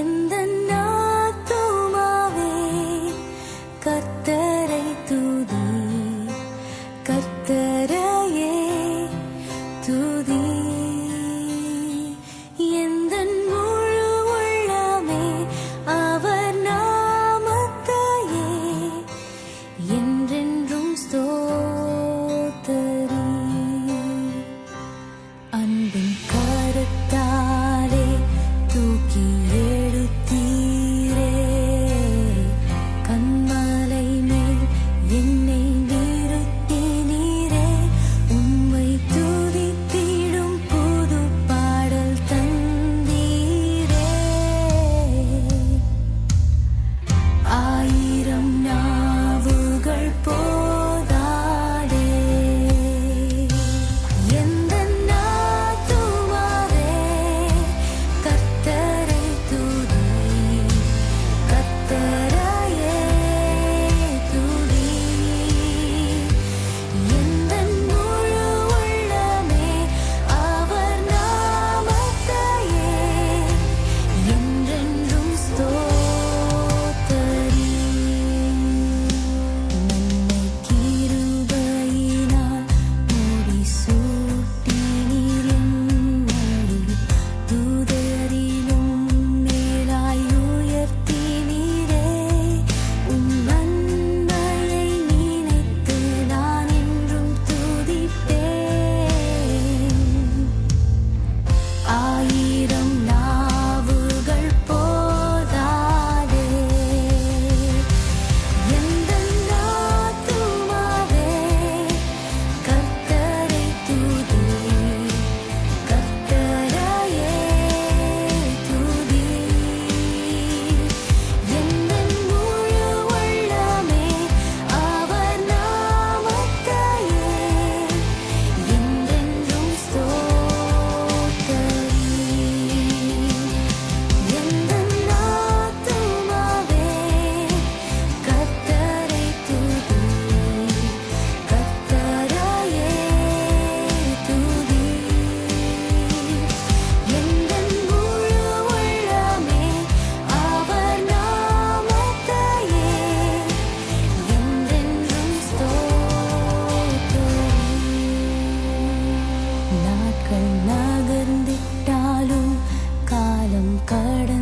in the பாடம்